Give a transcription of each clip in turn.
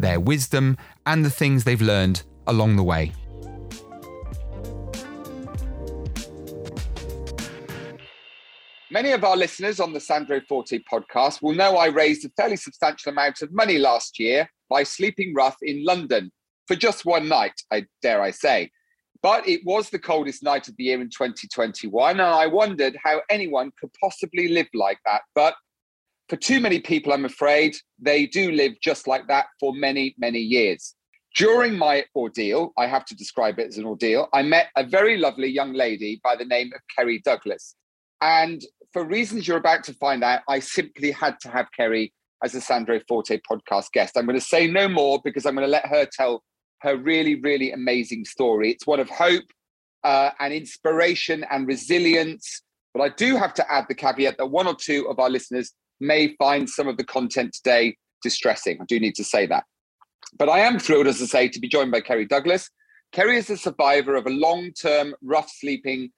their wisdom, and the things they've learned along the way. Many of our listeners on the Sandro Forte podcast will know I raised a fairly substantial amount of money last year by sleeping rough in London for just one night, I dare I say. But it was the coldest night of the year in 2021, and I wondered how anyone could possibly live like that. But for too many people, I'm afraid, they do live just like that for many, many years. During my ordeal, I have to describe it as an ordeal, I met a very lovely young lady by the name of Kerri Douglas. And for reasons you're about to find out, I simply had to have Kerri as a Sandro Forte podcast guest. I'm going to say no more because I'm going to let her tell her really, really amazing story. It's one of hope uh, and inspiration and resilience. But I do have to add the caveat that one or two of our listeners may find some of the content today distressing. I do need to say that. But I am thrilled, as I say, to be joined by Kerri Douglas. Kerri is a survivor of a long term rough sleeping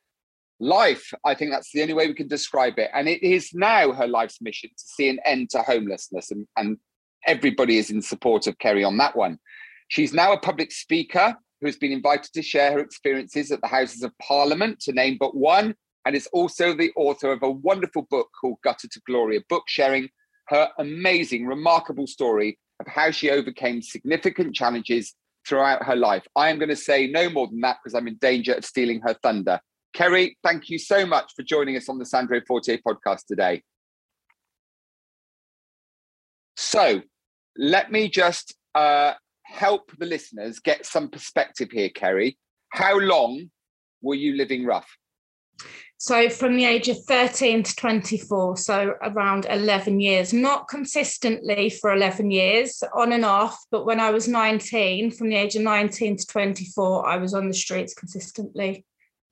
life. I think that's the only way we can describe it. And it is now her life's mission to see an end to homelessness. And, and everybody is in support of Kerri on that one. She's now a public speaker who has been invited to share her experiences at the Houses of Parliament, to name but one, and is also the author of a wonderful book called Gutter to Glory, a book sharing her amazing, remarkable story of how she overcame significant challenges throughout her life. I am going to say no more than that because I'm in danger of stealing her thunder. Kerri, thank you so much for joining us on the Sandro Forte podcast today. So, let me just uh, help the listeners get some perspective here, Kerri. How long were you living rough? So from the age of 13 to 24, so around 11 years, not consistently for 11 years, on and off. But when I was 19, from the age of 19 to 24, I was on the streets consistently.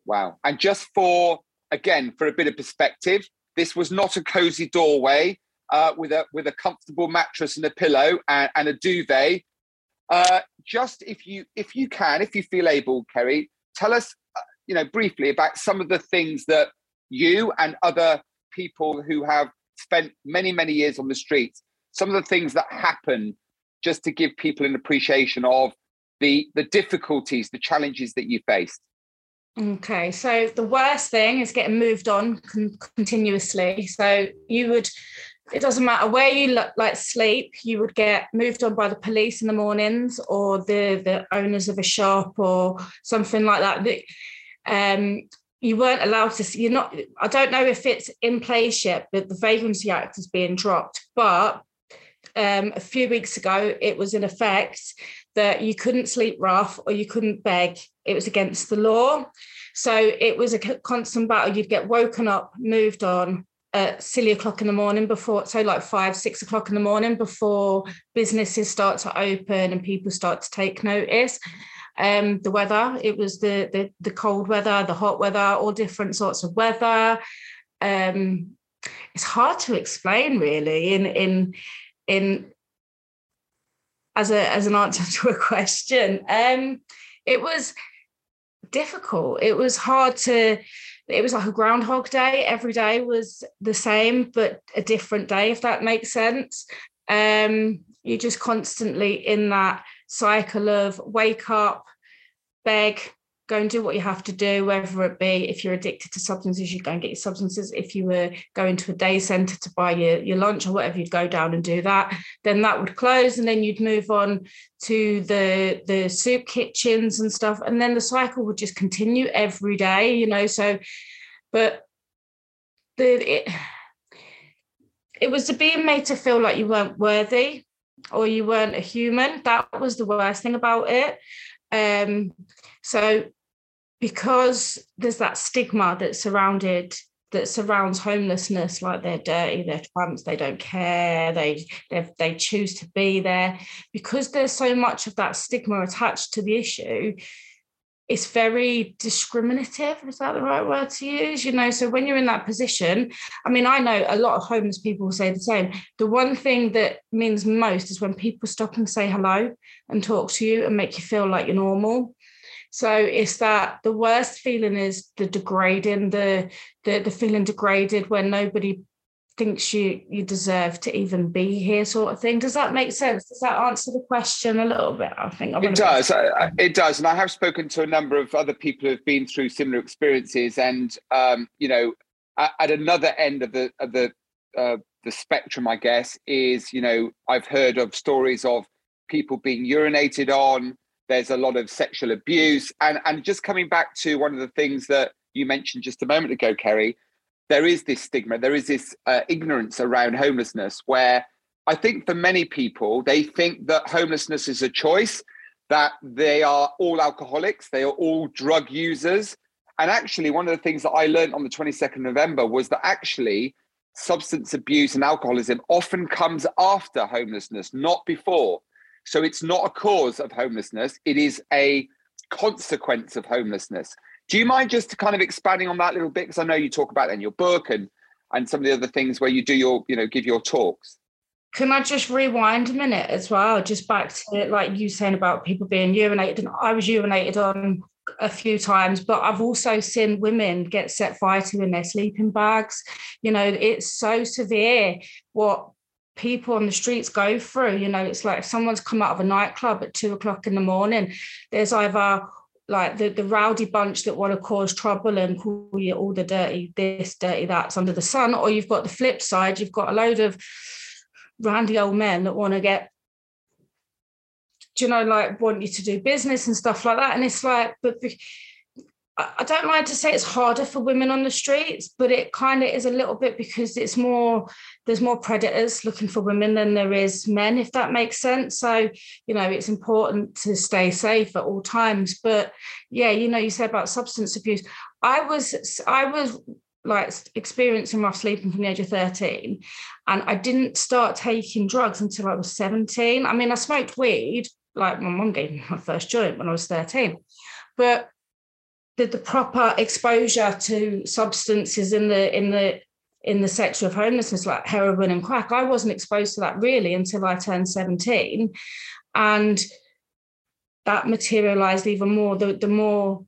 Wow. And just for, again, for a bit of perspective, this was not a cozy doorway uh, with, a, with a comfortable mattress and a pillow and, and a duvet. Uh, just if you if you can, if you feel able, Kerri, tell us you know, briefly about some of the things that you and other people who have spent many, many years on the streets, some of the things that happen just to give people an appreciation of the the difficulties, the challenges that you faced. Okay, so the worst thing is getting moved on con- continuously. So you would, it doesn't matter where you look, like sleep, you would get moved on by the police in the mornings or the the owners of a shop or something like that um, you weren't allowed to see, you're not, I don't know if it's in place yet, but the Vagrancy Act is being dropped. But um, a few weeks ago, it was in effect that you couldn't sleep rough or you couldn't beg. It was against the law. So it was a constant battle. You'd get woken up, moved on at silly o'clock in the morning before, so like five, six o'clock in the morning before businesses start to open and people start to take notice um, the weather. It was the, the the cold weather, the hot weather, all different sorts of weather. Um, it's hard to explain, really, in in in as a as an answer to a question. Um, it was difficult. It was hard to. It was like a groundhog day. Every day was the same, but a different day, if that makes sense. Um, you're just constantly in that cycle of wake up, beg, go and do what you have to do, whether it be if you're addicted to substances, you go and get your substances. If you were going to a day centre to buy your, your lunch or whatever, you'd go down and do that. Then that would close, and then you'd move on to the the soup kitchens and stuff. And then the cycle would just continue every day, you know. So, but the it, it was being made to feel like you weren't worthy or you weren't a human. That was the worst thing about it. Um, so because there's that stigma that surrounded that surrounds homelessness, like they're dirty, they're tramps, they don't care, they they choose to be there, because there's so much of that stigma attached to the issue. It's very discriminative. Is that the right word to use? You know, so when you're in that position, I mean, I know a lot of homeless people say the same. The one thing that means most is when people stop and say hello and talk to you and make you feel like you're normal so it's that the worst feeling is the degrading, the the, the feeling degraded when nobody thinks you you deserve to even be here sort of thing. Does that make sense? Does that answer the question a little bit? I think I'm it does. It does. And i have spoken to a number of other people who've been through similar experiences and um, you know at, at, another end of the of the uh, the spectrum i guess is you know i've heard of stories of people being urinated on. There's a lot of sexual abuse. And, and just coming back to one of the things that you mentioned just a moment ago, Kerri, there is this stigma, there is this uh, ignorance around homelessness where I think for many people, they think that homelessness is a choice, that they are all alcoholics, they are all drug users. And actually, one of the things that I learned on the 22nd November was that actually substance abuse and alcoholism often comes after homelessness, not before. So it's not a cause of homelessness, it is a consequence of homelessness. Do you mind just kind of expanding on that a little bit? Because I know you talk about in your book and and some of the other things where you do your, you know, give your talks. Can I just rewind a minute as well? Just back to like you saying about people being urinated, and I was urinated on a few times, but I've also seen women get set fire to in their sleeping bags. You know, it's so severe what people on the streets go through. You know, it's like if someone's come out of a nightclub at two o'clock in the morning, there's either like the, the rowdy bunch that want to cause trouble and call you all the dirty this, dirty that's under the sun, or you've got the flip side, you've got a load of randy old men that want to get do you know, like want you to do business and stuff like that. And it's like, but I don't like to say it's harder for women on the streets, but it kind of is a little bit because it's more there's more predators looking for women than there is men, if that makes sense. So, you know, it's important to stay safe at all times. But yeah, you know, you said about substance abuse. I was I was like experiencing rough sleeping from the age of 13 and I didn't start taking drugs until I was 17. I mean, I smoked weed, like my mum gave me my first joint when I was 13. But the, the proper exposure to substances in the in the in the sector of homelessness like heroin and crack. I wasn't exposed to that really until i turned 17 and that materialized even more. The, the more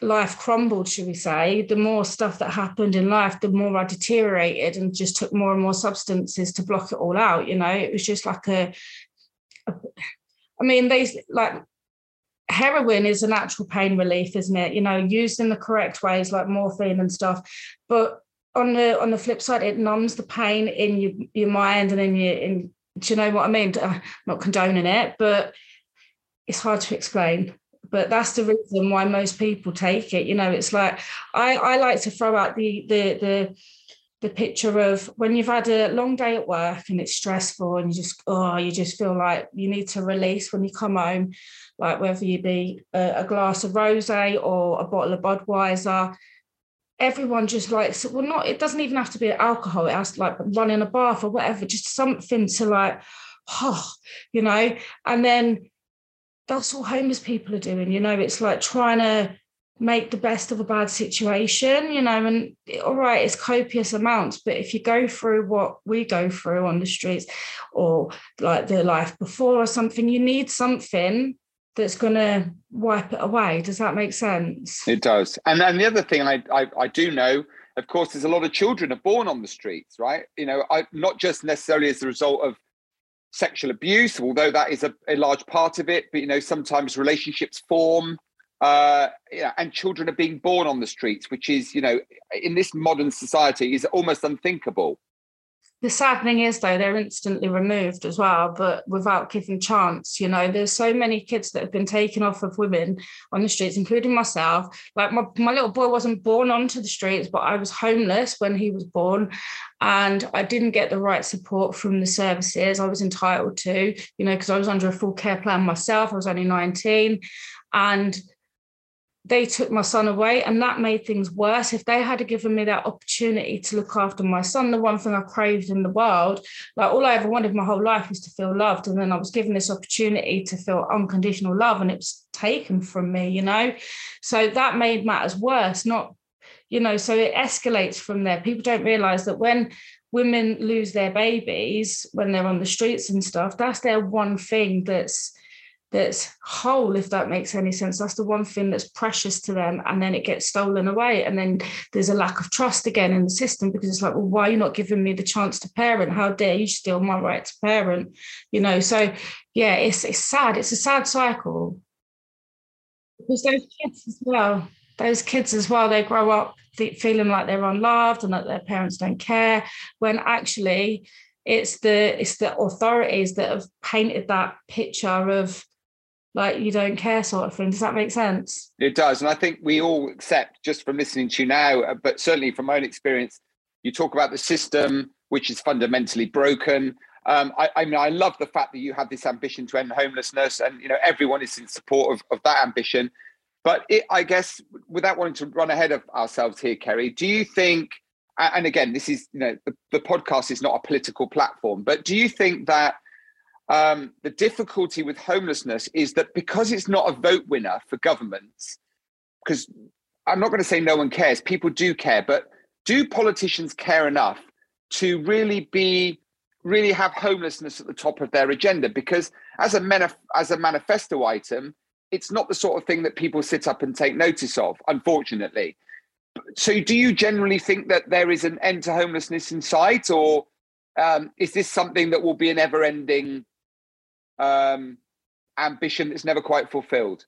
life crumbled should we say the more stuff that happened in life the more i deteriorated and just took more and more substances to block it all out you know? It was just like a, a I mean, they like heroin is a natural pain relief, isn't it? You know, used in the correct ways like morphine and stuff. But on the on the flip side, it numbs the pain in your, your mind and in your in do you know what I mean? I'm not condoning it, but it's hard to explain. But that's the reason why most people take it. You know, it's like I, I like to throw out the the the the picture of when you've had a long day at work and it's stressful and you just oh you just feel like you need to release when you come home like whether you be a, a glass of rosé or a bottle of budweiser everyone just likes well not it doesn't even have to be alcohol it has to like running a bath or whatever just something to like oh you know? And then that's all homeless people are doing you know? It's like trying to make the best of a bad situation, you know, and all right, it's copious amounts, but if you go through what we go through on the streets or like the life before or something, you need something that's going to wipe it away. Does that make sense? It does. And then the other thing I, I, I do know, of course, there's a lot of children are born on the streets, right? You know, I, not just necessarily as a result of sexual abuse, although that is a, a large part of it, but, you know, sometimes relationships form uh, yeah, and children are being born on the streets, which is, you know, in this modern society, is almost unthinkable. The sad thing is, though, they're instantly removed as well, but without given chance. You know, there's so many kids that have been taken off of women on the streets, including myself. Like my, my little boy wasn't born onto the streets, but I was homeless when he was born, and I didn't get the right support from the services I was entitled to. You know, because I was under a full care plan myself. I was only 19, and they took my son away and that made things worse. If they had given me that opportunity to look after my son the one thing i craved in the world like all i ever wanted my whole life was to feel loved. And then i was given this opportunity to feel unconditional love and it was taken from me you know? So that made matters worse not you know so it escalates from there. People don't realize that when women lose their babies when they're on the streets and stuff that's their one thing that's that's whole, if that makes any sense. That's the one thing that's precious to them. And then it gets stolen away. And then there's a lack of trust again in the system because it's like, well, why are you not giving me the chance to parent? How dare you steal my right to parent? You know, so yeah, it's it's sad. It's a sad cycle. Because those kids as well, those kids as well, they grow up feeling like they're unloved and that their parents don't care, when actually it's the it's the authorities that have painted that picture of like you don't care sort of thing. Does that make sense? It does. And I think we all accept just from listening to you now, uh, but certainly from my own experience, you talk about the system, which is fundamentally broken. Um, I, I, mean, I love the fact that you have this ambition to end homelessness, and you know everyone is in support of, of that ambition. But it, I guess, without wanting to run ahead of ourselves here, Kerri, do you think? And again, this is you know the, the podcast is not a political platform, but do you think that um, the difficulty with homelessness is that because it's not a vote winner for governments, because I'm not going to say no one cares, people do care, but do politicians care enough to really be really have homelessness at the top of their agenda? Because as a manif- as a manifesto item, it's not the sort of thing that people sit up and take notice of, unfortunately. So, do you generally think that there is an end to homelessness in sight, or um, is this something that will be an ever-ending um, ambition that's never quite fulfilled?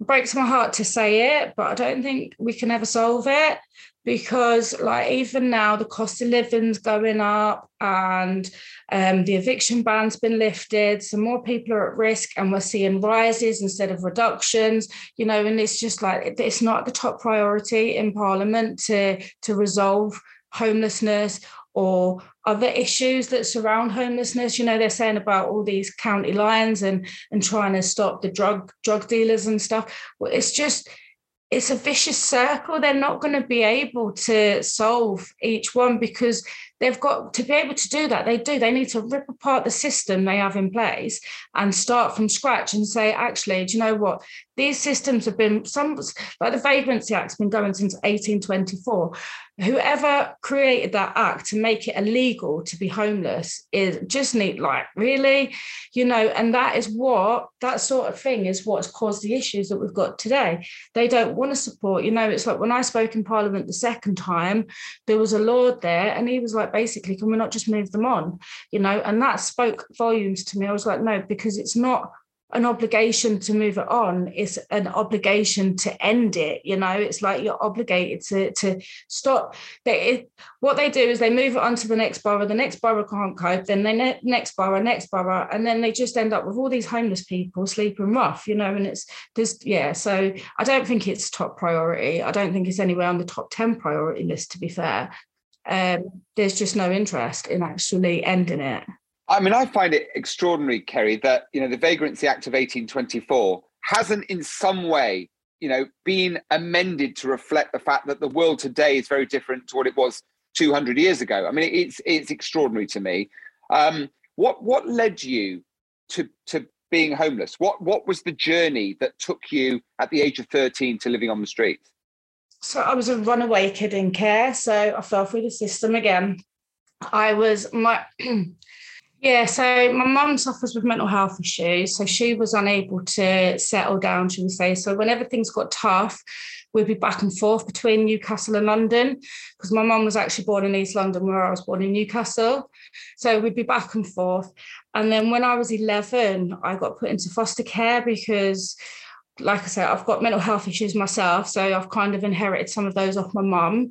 Breaks my heart to say it, but I don't think we can ever solve it because, like, even now the cost of living's going up and um, the eviction ban's been lifted, so more people are at risk, and we're seeing rises instead of reductions. You know, and it's just like it's not the top priority in Parliament to to resolve homelessness or other issues that surround homelessness. You know, they're saying about all these county lines and and trying to stop the drug drug dealers and stuff. Well, it's just it's a vicious circle. They're not going to be able to solve each one because they've got to be able to do that. They do. They need to rip apart the system they have in place and start from scratch and say, actually, do you know what? These systems have been some like the Vagrancy Act's been going since 1824 whoever created that act to make it illegal to be homeless is just neat like really you know and that is what that sort of thing is what's caused the issues that we've got today they don't want to support you know it's like when i spoke in parliament the second time there was a lord there and he was like basically can we not just move them on you know? And that spoke volumes to me. I was like no because it's not an obligation to move it on. It's an obligation to end it you know? It's like you're obligated to to stop. They it, what they do is they move it on to the next borough the next borough can't cope. Then they ne- next borough next borough and then they just end up with all these homeless people sleeping rough you know? And it's there's yeah so i don't think it's top priority. I don't think it's anywhere on the top 10 priority list to be fair um, there's just no interest in actually ending it I mean, I find it extraordinary, Kerri, that you know the Vagrancy Act of 1824 hasn't, in some way, you know, been amended to reflect the fact that the world today is very different to what it was 200 years ago. I mean, it's it's extraordinary to me. Um, what what led you to to being homeless? What what was the journey that took you at the age of 13 to living on the streets? So I was a runaway kid in care, so I fell through the system again. I was my Yeah, so my mum suffers with mental health issues. So she was unable to settle down, should we say. So whenever things got tough, we'd be back and forth between Newcastle and London because my mum was actually born in East London, where I was born in Newcastle. So we'd be back and forth. And then when I was 11, I got put into foster care because like I said, I've got mental health issues myself. So I've kind of inherited some of those off my mum.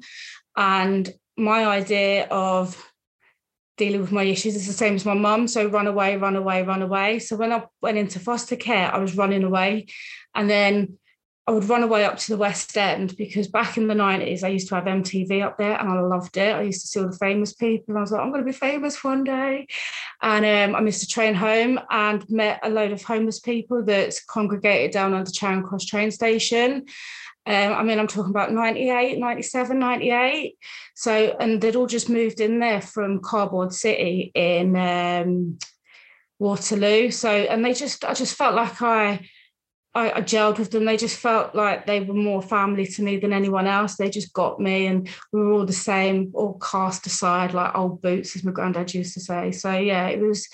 And my idea of dealing with my issues is the same as my mum. So run away, run away, run away. So when I went into foster care, I was running away. And then I would run away up to the West End because back in the 90s, I used to have MTV up there and I loved it. I used to see all the famous people. And I was like, I'm going to be famous one day. And um, I missed a train home and met a load of homeless people that congregated down under Charing Cross train station. Um, I mean, I'm talking about 98, 97, 98. So, and they'd all just moved in there from Cardboard City in um, Waterloo. So, and they just, I just felt like I, I, I, gelled with them. They just felt like they were more family to me than anyone else. They just got me, and we were all the same, all cast aside like old boots, as my granddad used to say. So yeah, it was.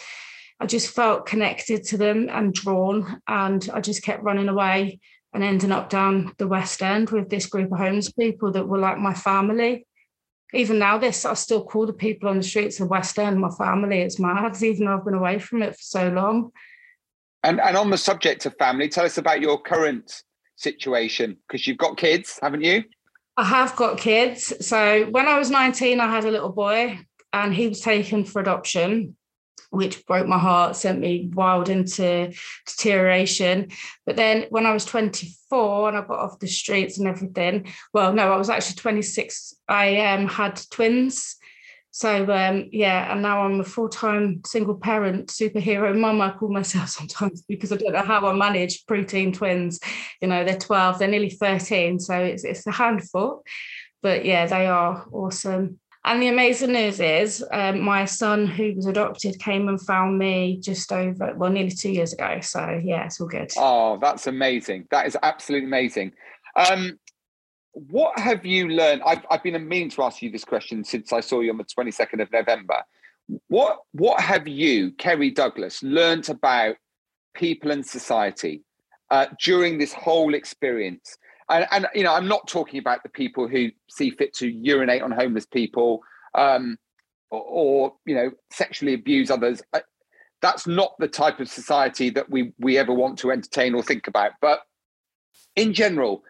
I just felt connected to them and drawn, and I just kept running away and ending up down the West End with this group of homeless people that were like my family. Even now, this I still call the people on the streets of West End my family. It's mad, even though I've been away from it for so long. And and on the subject of family, tell us about your current situation because you've got kids, haven't you? I have got kids. So when I was 19, I had a little boy and he was taken for adoption, which broke my heart, sent me wild into deterioration. But then when I was 24 and I got off the streets and everything, well, no, I was actually 26, I um, had twins. So um, yeah, and now I'm a full-time single parent superhero mum. I call myself sometimes because I don't know how I manage preteen twins. You know, they're 12, they're nearly 13, so it's it's a handful. But yeah, they are awesome. And the amazing news is, um, my son, who was adopted, came and found me just over, well, nearly two years ago. So yeah, it's all good. Oh, that's amazing. That is absolutely amazing. Um, what have you learned? I've, I've been meaning to ask you this question since I saw you on the 22nd of November. What what have you, Kerri Douglas, learned about people and society uh, during this whole experience? And, and, you know, I'm not talking about the people who see fit to urinate on homeless people um, or, or, you know sexually abuse others. Uh, that's not the type of society that we we ever want to entertain or think about. But in general,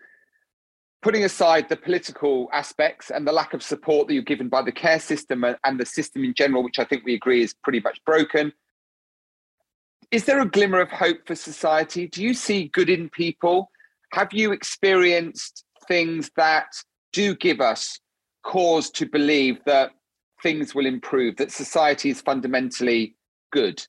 putting aside the political aspects and the lack of support that you're given by the care system and the system in general, which I think we agree is pretty much broken, is there a glimmer of hope for society? Do you see good in people? Have you experienced things that do give us cause to believe that things will improve, that society is fundamentally good?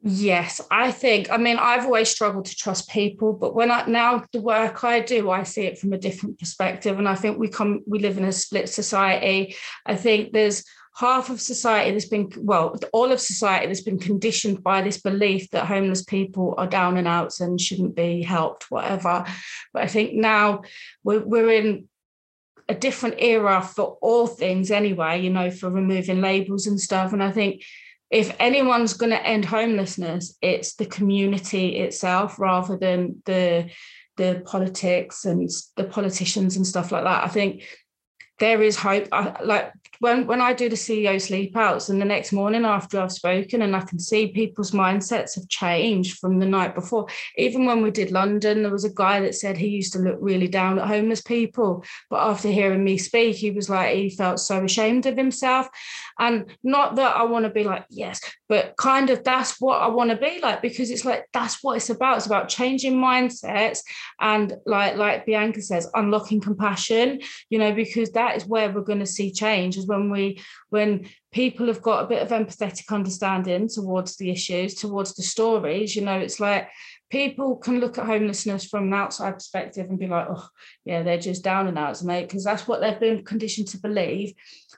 Yes, I think. I mean, I've always struggled to trust people, but when I now the work I do, I see it from a different perspective. And I think we come, we live in a split society. I think there's half of society that's been, well, all of society that's been conditioned by this belief that homeless people are down and outs and shouldn't be helped, whatever. But I think now we're, we're in a different era for all things anyway, you know, for removing labels and stuff. And I think if anyone's going to end homelessness, it's the community itself rather than the the politics and the politicians and stuff like that. I think there is hope. I, like when when I do the CEO sleep outs and the next morning after I've spoken and I can see people's mindsets have changed from the night before. Even when we did London, there was a guy that said he used to look really down at homeless people. But after hearing me speak, he was like, he felt so ashamed of himself. And not that I want to be like, yes, but kind of that's what I want to be like because it's like that's what it's about. It's about changing mindsets and like like Bianca says, unlocking compassion, you know, because that is where we're going to see change is when we when people have got a bit of empathetic understanding towards the issues, towards the stories, you know, it's like people can look at homelessness from an outside perspective and be like, oh, yeah, they're just down and outs, mate, because that's what they've been conditioned to believe.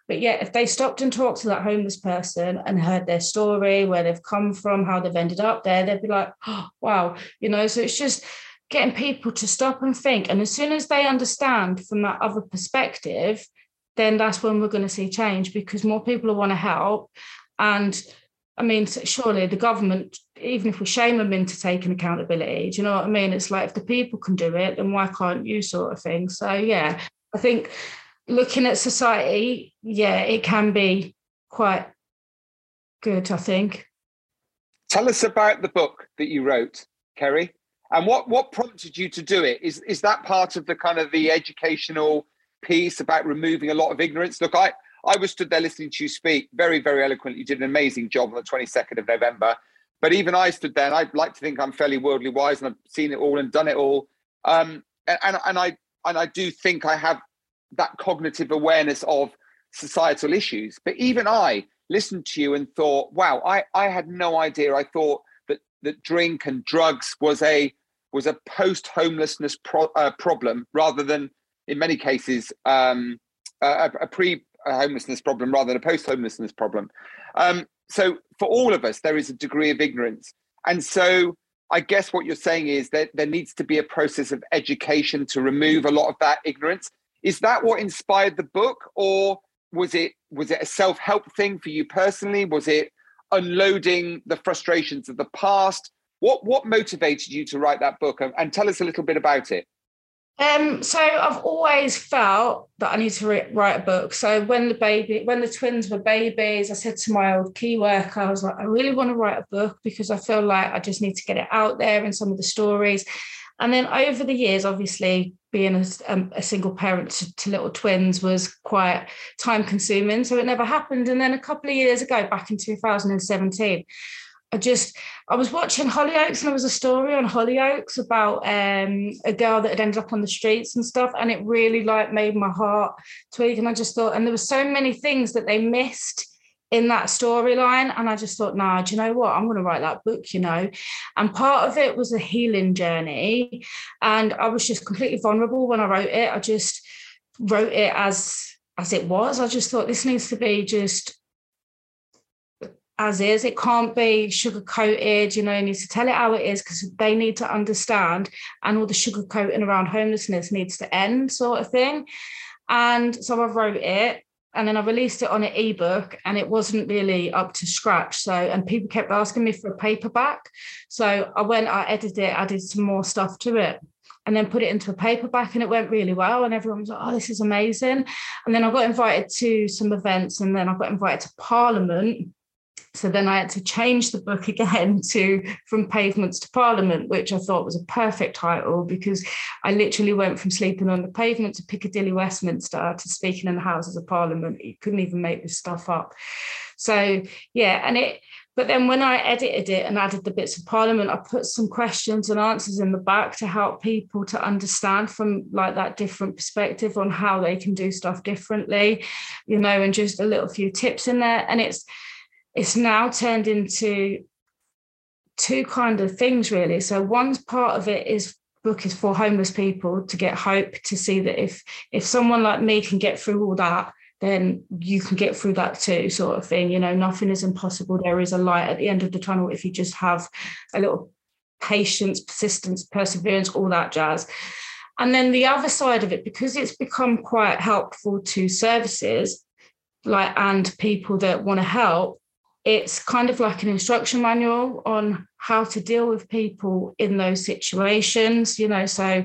But yet, if they stopped and talked to that homeless person and heard their story, where they've come from, how they've ended up there, they'd be like, oh, wow, you know, so it's just getting people to stop and think. And as soon as they understand from that other perspective, then that's when we're going to see change because more people want to help. And I mean, surely the government, even if we shame them into taking accountability, do you know what I mean? It's like if the people can do it, then why can't you, sort of thing. So, yeah, I think looking at society, yeah, it can be quite good, I think. Tell us about the book that you wrote, Kerri. And what, what prompted you to do it? Is, is that part of the kind of the educational piece about removing a lot of ignorance? Look, I, I was stood there listening to you speak very, very eloquently. You did an amazing job on the 22nd of November. But even I stood there, and I'd like to think I'm fairly worldly wise and I've seen it all and done it all. Um, and and I and I do think I have that cognitive awareness of societal issues. But even I listened to you and thought, wow, I, I had no idea. I thought that that drink and drugs was a was a post homelessness pro, uh, problem rather than in many cases um, a, a pre homelessness problem rather than a post homelessness problem. Um, so for all of us, there is a degree of ignorance, and so I guess what you're saying is that there needs to be a process of education to remove a lot of that ignorance. Is that what inspired the book, or was it was it a self help thing for you personally? Was it unloading the frustrations of the past? What what motivated you to write that book? And, and tell us a little bit about it. Um, so I've always felt that I need to re- write a book. So when the baby, when the twins were babies, I said to my old key worker, I was like, I really want to write a book because I feel like I just need to get it out there and some of the stories. And then over the years, obviously, being a, um, a single parent to, to, little twins was quite time consuming. So it never happened. And then a couple of years ago, back in 2017, I just I was watching Hollyoaks and there was a story on Hollyoaks about um, a girl that had ended up on the streets and stuff, and it really like made my heart tweak. And I just thought, and there were so many things that they missed in that storyline, and I just thought, nah, do you know what? I'm going to write that book, you know. And part of it was a healing journey, and I was just completely vulnerable when I wrote it. I just wrote it as as it was. I just thought this needs to be just as is. It can't be sugar coated. You know, you need to tell it how it is because they need to understand, and all the sugar coating around homelessness needs to end, sort of thing. And so I wrote it, and then I released it on an ebook, and it wasn't really up to scratch. So, and people kept asking me for a paperback. So I went, I edited it, added some more stuff to it and then put it into a paperback and it went really well and everyone was like oh this is amazing and then i got invited to some events and then i got invited to parliament so then I had to change the book again to From Pavements to Parliament, which I thought was a perfect title because I literally went from sleeping on the pavement to Piccadilly Westminster to speaking in the Houses of Parliament. You couldn't even make this stuff up. So yeah, and it but then when I edited it and added the bits of parliament, I put some questions and answers in the back to help people to understand from like that different perspective on how they can do stuff differently, you know, and just a little few tips in there. And it's it's now turned into two kind of things really. So one part of it is book is for homeless people to get hope to see that if if someone like me can get through all that then you can get through that too sort of thing. You know nothing is impossible. There is a light at the end of the tunnel if you just have a little patience persistence perseverance all that jazz. And then the other side of it because it's become quite helpful to services like and people that want to help it's kind of like an instruction manual on how to deal with people in those situations you know so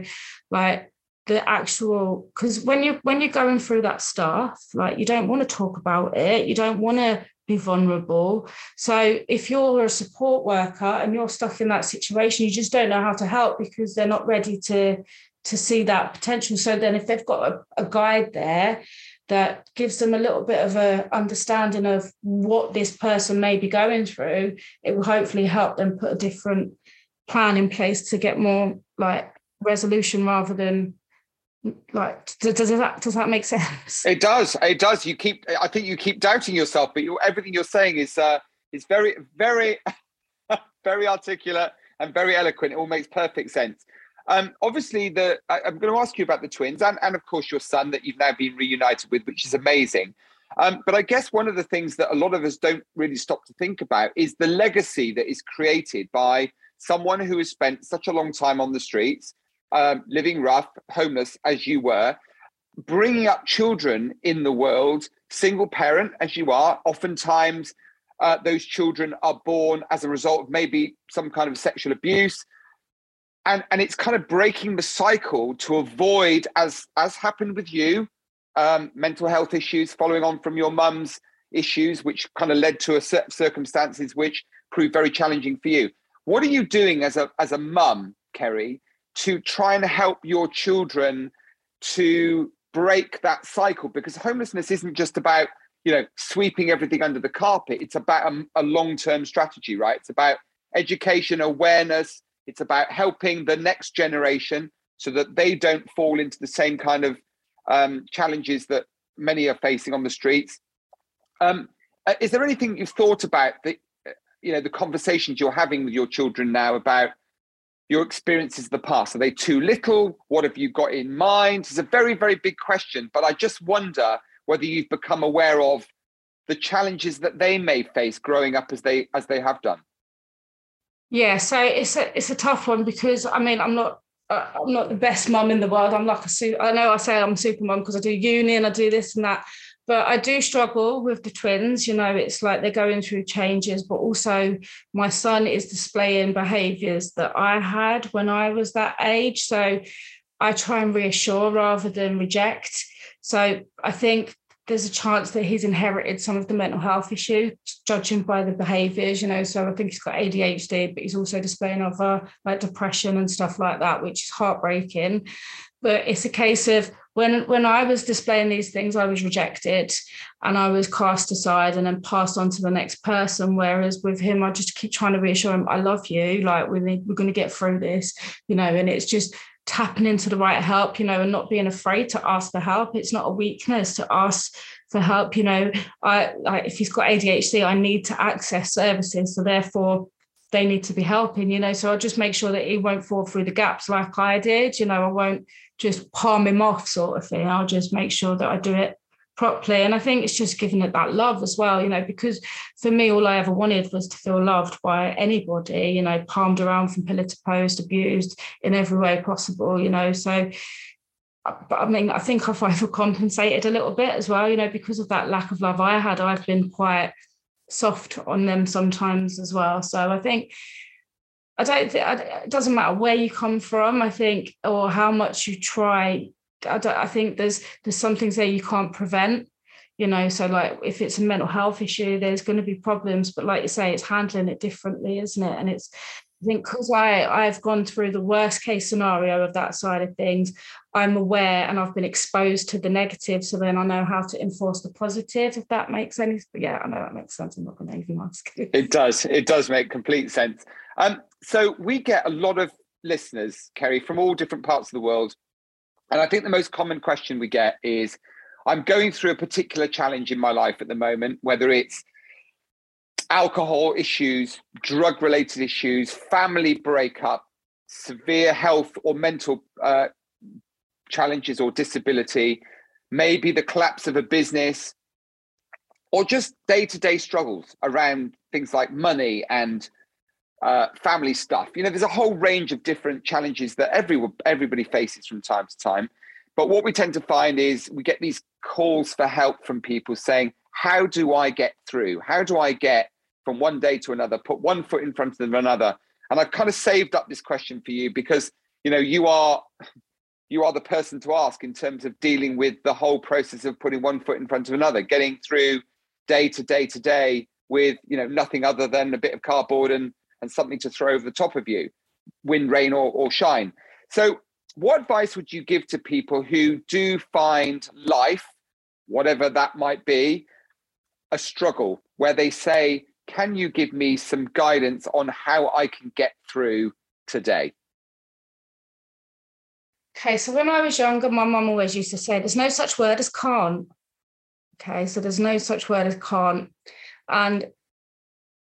like the actual because when you when you're going through that stuff like you don't want to talk about it you don't want to be vulnerable. So if you're a support worker and you're stuck in that situation you just don't know how to help because they're not ready to to see that potential. So then if they've got a, a guide there that gives them a little bit of a understanding of what this person may be going through. It will hopefully help them put a different plan in place to get more like resolution rather than like does, that does that make sense? It does it does. You keep i think you keep doubting yourself but you, everything you're saying is uh is very very very articulate and very eloquent. It all makes perfect sense um, obviously, the I, am going to ask you about the twins and, and, of course, your son that you've now been reunited with, which is amazing. Um, but I guess one of the things that a lot of us don't really stop to think about is the legacy that is created by someone who has spent such a long time on the streets, um, living rough, homeless as you were, bringing up children in the world, single parent as you are. Oftentimes, uh, those children are born as a result of maybe some kind of sexual abuse and and it's kind of breaking the cycle to avoid as as happened with you um, mental health issues following on from your mum's issues which kind of led to a set of circumstances which proved very challenging for you. What are you doing as a as a mum Kerri to try and help your children to break that cycle? Because homelessness isn't just about you know sweeping everything under the carpet. It's about a, a long-term strategy right? It's about education awareness it's about helping the next generation so that they don't fall into the same kind of um, challenges that many are facing on the streets. Um, uh, is there anything you've thought about the, uh, you know, the conversations you're having with your children now about your experiences of the past? Are they too little? What have you got in mind? It's a very, very big question, but I just wonder whether you've become aware of the challenges that they may face growing up as they as they have done. Yeah, so it's a it's a tough one because I mean I'm not uh, I'm not the best mum in the world. I'm like a super. I know I say I'm super mum because I do uni and I do this and that, but I do struggle with the twins. You know, it's like they're going through changes, but also my son is displaying behaviours that I had when I was that age. So I try and reassure rather than reject. So I think there's a chance that he's inherited some of the mental health issues, judging by the behaviours, you know. So I think he's got ADHD, but he's also displaying other like depression and stuff like that, which is heartbreaking. But it's a case of when when I was displaying these things, I was rejected and I was cast aside and then passed on to the next person. Whereas with him, I just keep trying to reassure him, I love you, like we we're going to get through this, you know, and it's just tapping into the right help, you know, and not being afraid to ask for help. It's not a weakness to ask for help. You know, I, I if he's got ADHD, I need to access services. So therefore they need to be helping, you know. So I'll just make sure that he won't fall through the gaps like I did. You know, I won't just palm him off sort of thing. I'll just make sure that I do it properly. And I think it's just giving it that love as well, you know, because for me, all I ever wanted was to feel loved by anybody, you know, palmed around from pillar to post, abused in every way possible, you know. So, but I mean, I think I've overcompensated a little bit as well, you know, because of that lack of love I had. I've been quite soft on them sometimes as well. So I think. I don't think it doesn't matter where you come from, I think, or how much you try I, I think there's there's some things there you can't prevent you know so like if it's a mental health issue there's going to be problems but like you say it's handling it differently isn't it and it's I think because I I've gone through the worst case scenario of that side of things, I'm aware and I've been exposed to the negative. So then I know how to enforce the positive, if that makes any yeah, I know that makes sense. I'm not going to even ask. it does. It does make complete sense. Um, so we get a lot of listeners, Kerri, from all different parts of the world and I think the most common question we get is I'm going through a particular challenge in my life at the moment, whether it's alcohol issues, drug related issues, family breakup, severe health or mental uh, challenges or disability, maybe the collapse of a business, or just day to day struggles around things like money and uh, family stuff. You know, there's a whole range of different challenges that everyone everybody faces from time to time. But what we tend to find is we get these calls for help from people saying, "How do I get through? How do I get from one day to another? Put one foot in front of another." And I've kind of saved up this question for you because you know you are you are the person to ask in terms of dealing with the whole process of putting one foot in front of another, getting through day to day to day with you know nothing other than a bit of cardboard and and something to throw over the top of you, wind, rain, or, or shine. So, what advice would you give to people who do find life, whatever that might be, a struggle where they say, Can you give me some guidance on how I can get through today? Okay, so when I was younger, my mum always used to say, There's no such word as can't. Okay, so there's no such word as can't. And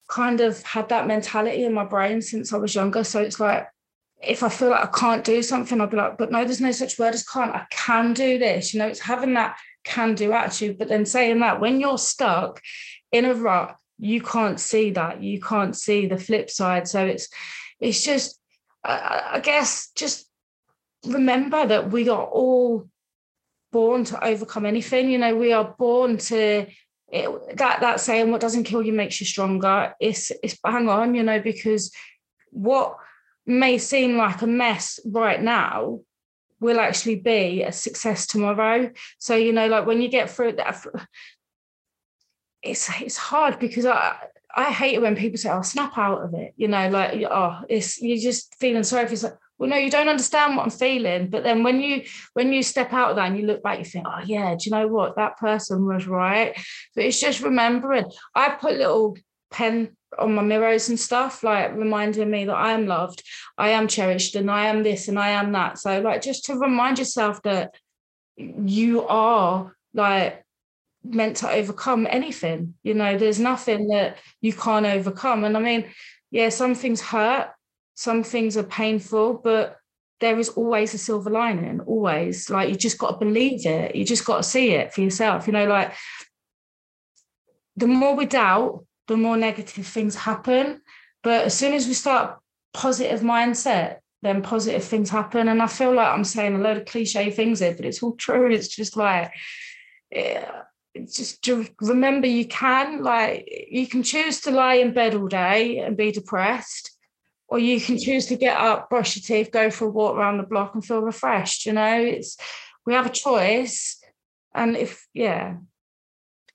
kind of had that mentality in my brain since I was younger. So it's like, if I feel like I can't do something, I'll be like, but no, there's no such word as can't. I can do this. You know, it's having that can do attitude. But then saying that when you're stuck in a rut, you can't see that. You can't see the flip side. So it's, it's just, I, I guess, just remember that we are all born to overcome anything. You know, we are born to it, that that saying what doesn't kill you makes you stronger. It's it's bang on you know because what may seem like a mess right now will actually be a success tomorrow. So you know like when you get through that it's it's hard because i i hate it when people say i'll oh, snap out of it you know like oh it's you're just feeling sorry for well no you don't understand what i'm feeling but then when you when you step out of that and you look back you think oh yeah do you know what that person was right but it's just remembering i put little pen on my mirrors and stuff, like reminding me that I am loved, I am cherished, and I am this and I am that. So, like, just to remind yourself that you are like meant to overcome anything. You know, there's nothing that you can't overcome. And I mean, yeah, some things hurt, some things are painful, but there is always a silver lining, always. Like, you just got to believe it, you just got to see it for yourself. You know, like, the more we doubt, the more negative things happen. But as soon as we start positive mindset, then positive things happen. And I feel like I'm saying a load of cliche things here, but it's all true. It's just like, yeah, just remember you can like you can choose to lie in bed all day and be depressed or you can choose to get up brush your teeth go for a walk around the block and feel refreshed you know it's we have a choice and if yeah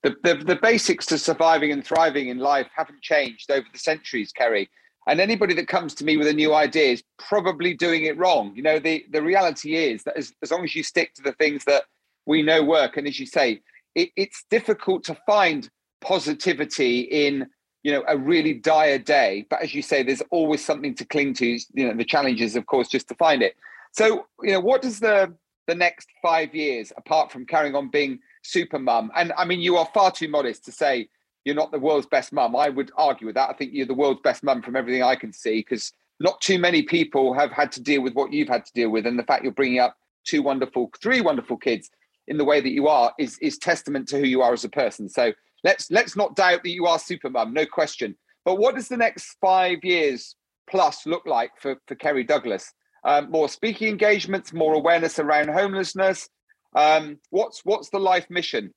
the, the, the basics to surviving and thriving in life haven't changed over the centuries, Kerri. And anybody that comes to me with a new idea is probably doing it wrong. You know, the, the reality is that as, as long as you stick to the things that we know work, and as you say, it, it's difficult to find positivity in you know a really dire day but as you say there's always something to cling to you know the challenge is of course just to find it so you know what does the the next five years apart from carrying on being super mum. And I mean, you are far too modest to say you're not the world's best mum. I would argue with that. I think you're the world's best mum from everything I can see, because not too many people have had to deal with what you've had to deal with. And the fact you're bringing up two wonderful, three wonderful kids in the way that you are is, is testament to who you are as a person. So let's let's not doubt that you are super mum, no question. But what does the next five years plus look like for, for Kerri Douglas? Um, more speaking engagements, more awareness around homelessness, um, what's what's the life mission?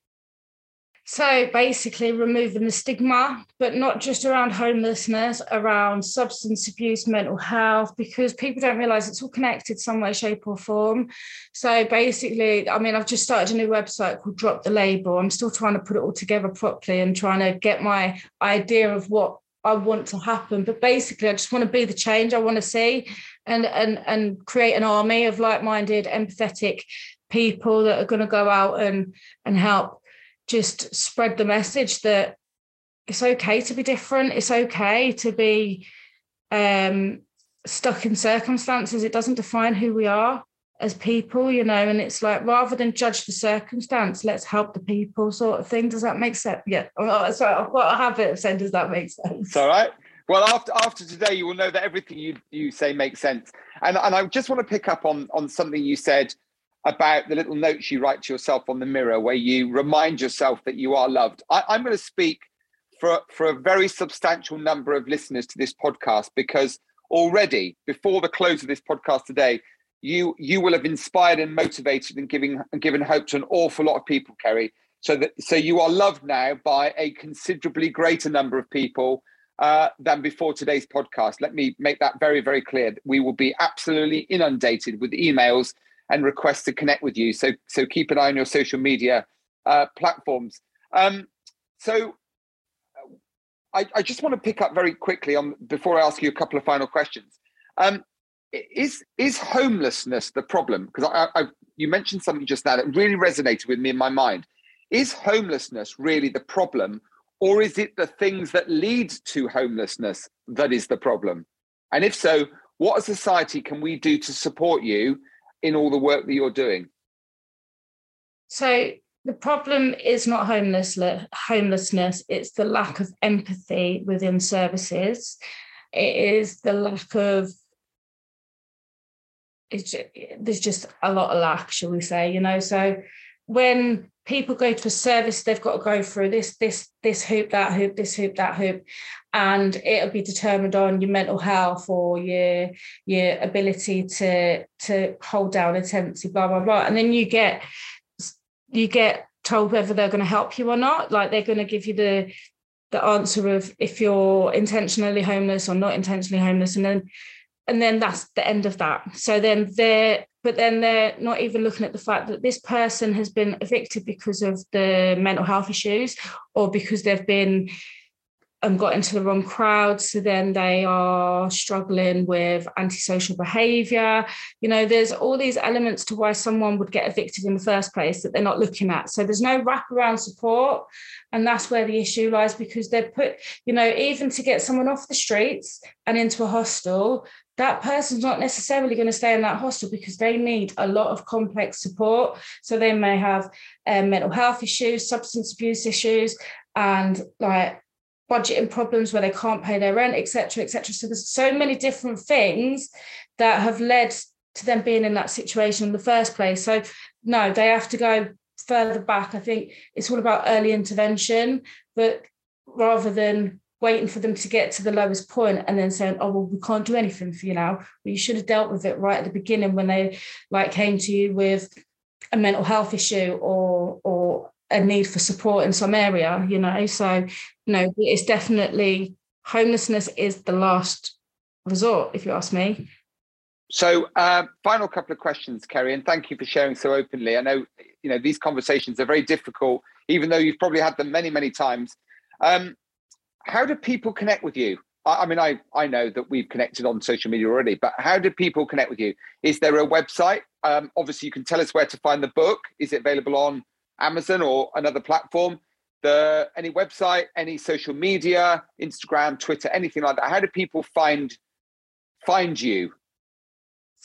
So basically, removing the stigma, but not just around homelessness, around substance abuse, mental health, because people don't realize it's all connected some way, shape, or form. So basically, I mean, I've just started a new website called Drop the Label. I'm still trying to put it all together properly and trying to get my idea of what I want to happen. But basically, I just want to be the change I want to see and and and create an army of like-minded, empathetic people that are going to go out and and help just spread the message that it's okay to be different. It's okay to be um, stuck in circumstances. It doesn't define who we are as people you know and it's like rather than judge the circumstance let's help the people sort of thing. Does that make sense? Yeah. Oh, sorry i've got a habit of saying does that make sense? It's all right. Well after after today you will know that everything you you say makes sense. And and i just want to pick up on on something you said about the little notes you write to yourself on the mirror where you remind yourself that you are loved. I, am going to speak for, for a very substantial number of listeners to this podcast because already before the close of this podcast today, you you will have inspired and motivated and giving and given hope to an awful lot of people, Kerri. So that so you are loved now by a considerably greater number of people uh, than before today's podcast. Let me make that very, very clear. We will be absolutely inundated with emails and request to connect with you. So so keep an eye on your social media uh, platforms. Um, so I, I, just want to pick up very quickly on before I ask you a couple of final questions. Um, is is homelessness the problem? Because I, I, you mentioned something just now that really resonated with me in my mind. Is homelessness really the problem, or is it the things that lead to homelessness that is the problem? And if so, what as a society can we do to support you in all the work that you're doing? So the problem is not homelessness, homelessness, it's the lack of empathy within services. It is the lack of it's there's just a lot of lack, shall we say, you know. So when people go to a service, they've got to go through this, this, this hoop, that hoop, this hoop, that hoop, and it'll be determined on your mental health or your your ability to to hold down a tendency, blah blah blah. And then you get you get told whether they're going to help you or not. Like they're going to give you the the answer of if you're intentionally homeless or not intentionally homeless, and then and then that's the end of that. So then they're but then they're not even looking at the fact that this person has been evicted because of the mental health issues or because they've been and got into the wrong crowd. So then they are struggling with antisocial behavior. You know, there's all these elements to why someone would get evicted in the first place that they're not looking at. So there's no wraparound support. And that's where the issue lies because they're put, you know, even to get someone off the streets and into a hostel, that person's not necessarily going to stay in that hostel because they need a lot of complex support. So they may have um, mental health issues, substance abuse issues, and like budgeting problems where they can't pay their rent, etc., etc. So there's so many different things that have led to them being in that situation in the first place. So no, they have to go further back. I think it's all about early intervention, but rather than waiting for them to get to the lowest point and then saying, oh, well, we can't do anything for you now. Well, you should have dealt with it right at the beginning when they like came to you with a mental health issue or or a need for support in some area, you know. So, you know, it's definitely homelessness is the last resort, if you ask me. So, uh, final couple of questions, Kerri, and thank you for sharing so openly. I know, you know, these conversations are very difficult, even though you've probably had them many, many times. Um, how do people connect with you? I, I mean, I I know that we've connected on social media already, but how do people connect with you? Is there a website? Um, obviously, you can tell us where to find the book. Is it available on Amazon or another platform? The any website, any social media, Instagram, Twitter, anything like that. How do people find find you?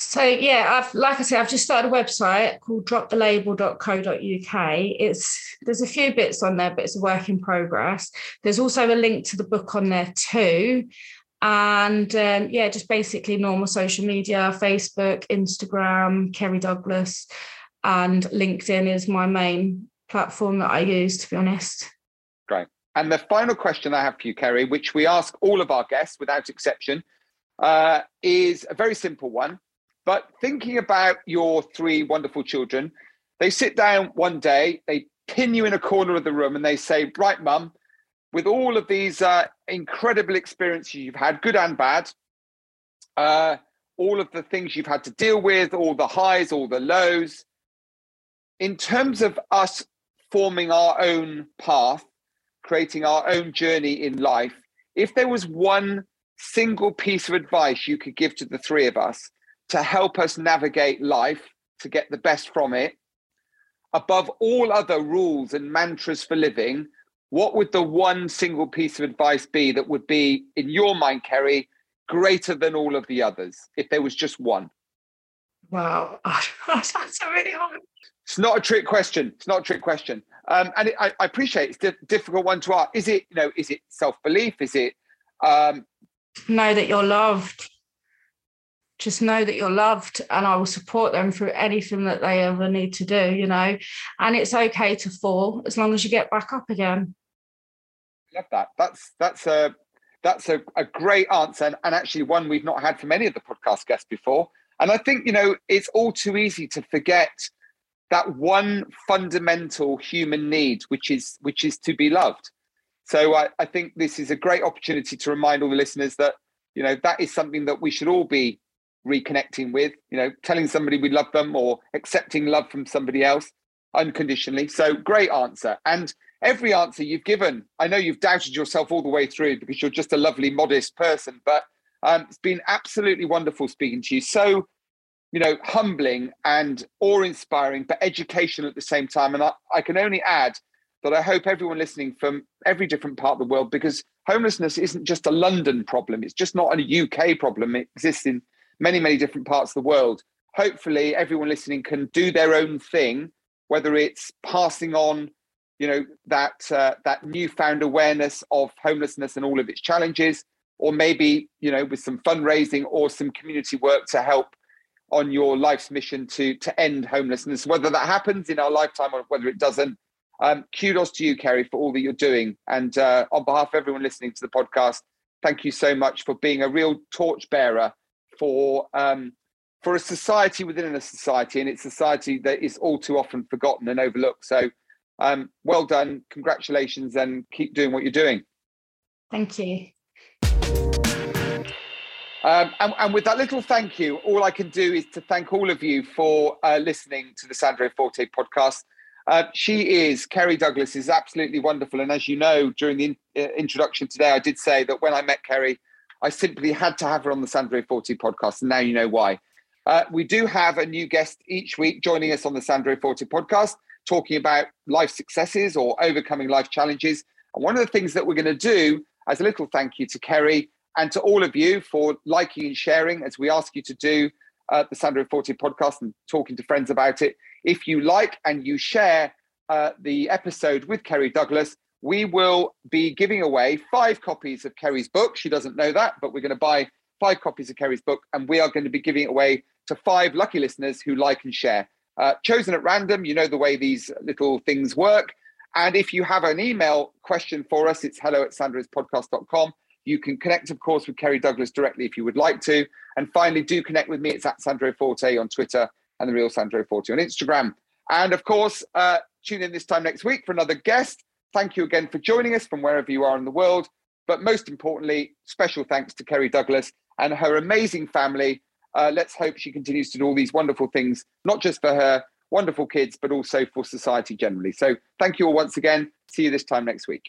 So yeah, I've like I said, I've just started a website called dropthelabel.co.uk. It's there's a few bits on there, but it's a work in progress. There's also a link to the book on there too. And um, yeah, just basically normal social media, Facebook, Instagram, Kerri Douglas, and LinkedIn is my main platform that I use, to be honest. Great. And the final question I have for you, Kerri, which we ask all of our guests without exception, uh, is a very simple one but thinking about your three wonderful children, they sit down one day, they pin you in a corner of the room, and they say, Right, mum, with all of these uh, incredible experiences you've had, good and bad, uh, all of the things you've had to deal with, all the highs, all the lows, in terms of us forming our own path, creating our own journey in life, if there was one single piece of advice you could give to the three of us, to help us navigate life to get the best from it. Above all other rules and mantras for living, what would the one single piece of advice be that would be, in your mind, Kerri, greater than all of the others, if there was just one? Wow, that's a really hard. It's not a trick question. It's not a trick question, um, and it, I, I, appreciate it's a difficult one to ask. Is it, you know, is it self belief? Is it um, know that you're loved? Just know that you're loved and I will support them through anything that they ever need to do, you know. And it's okay to fall as long as you get back up again. Love that. That's that's a that's a, a great answer and, and actually one we've not had from any of the podcast guests before. And I think, you know, it's all too easy to forget that one fundamental human need, which is which is to be loved. So I, I think this is a great opportunity to remind all the listeners that, you know, that is something that we should all be reconnecting with, you know, telling somebody we love them or accepting love from somebody else unconditionally. So great answer. And every answer you've given, I know you've doubted yourself all the way through because you're just a lovely, modest person, but um, it's been absolutely wonderful speaking to you. So, you know, humbling and awe inspiring, but educational at the same time. And I, I can only add that I hope everyone listening from every different part of the world, because homelessness isn't just a London problem, it's just not a UK problem, it exists in many, many different parts of the world. Hopefully, everyone listening can do their own thing, whether it's passing on, you know, that uh, that newfound awareness of homelessness and all of its challenges, or maybe, you know, with some fundraising or some community work to help on your life's mission to to end homelessness. Whether that happens in our lifetime or whether it doesn't, um, kudos to you, Kerri, for all that you're doing. And uh, on behalf of everyone listening to the podcast, thank you so much for being a real torchbearer for um, for a society within a society, and it's a society that is all too often forgotten and overlooked. So, um, well done, congratulations, and keep doing what you're doing. Thank you. Um, and, and, with that little thank you, all I can do is to thank all of you for uh, listening to the Sandro Forte podcast. Uh, she is, Kerri Douglas is absolutely wonderful. And as you know, during the in, uh, introduction today, I did say that when I met Kerri, I simply had to have her on the Sandro Forte podcast. And now you know why. Uh, we do have a new guest each week joining us on the Sandro Forte podcast, talking about life successes or overcoming life challenges. And one of the things that we're going to do as a little thank you to Kerri and to all of you for liking and sharing, as we ask you to do uh, the Sandro Forte podcast and talking to friends about it. If you like and you share uh, the episode with Kerri Douglas, we will be giving away five copies of Kerri's book. She doesn't know that, but we're going to buy five copies of Kerri's book, and we are going to be giving it away to five lucky listeners who like and share. Uh, chosen at random, you know the way these little things work. And if you have an email question for us, it's hello at sandrospodcast.com. You can connect, of course, with Kerri Douglas directly if you would like to. And finally, do connect with me. It's at Sandro Forte on Twitter and the real Sandro Forte on Instagram. And of course, uh, tune in this time next week for another guest. Thank you again for joining us from wherever you are in the world. But most importantly, special thanks to Kerri Douglas and her amazing family. Uh, let's hope she continues to do all these wonderful things, not just for her wonderful kids, but also for society generally. So thank you all once again. See you this time next week.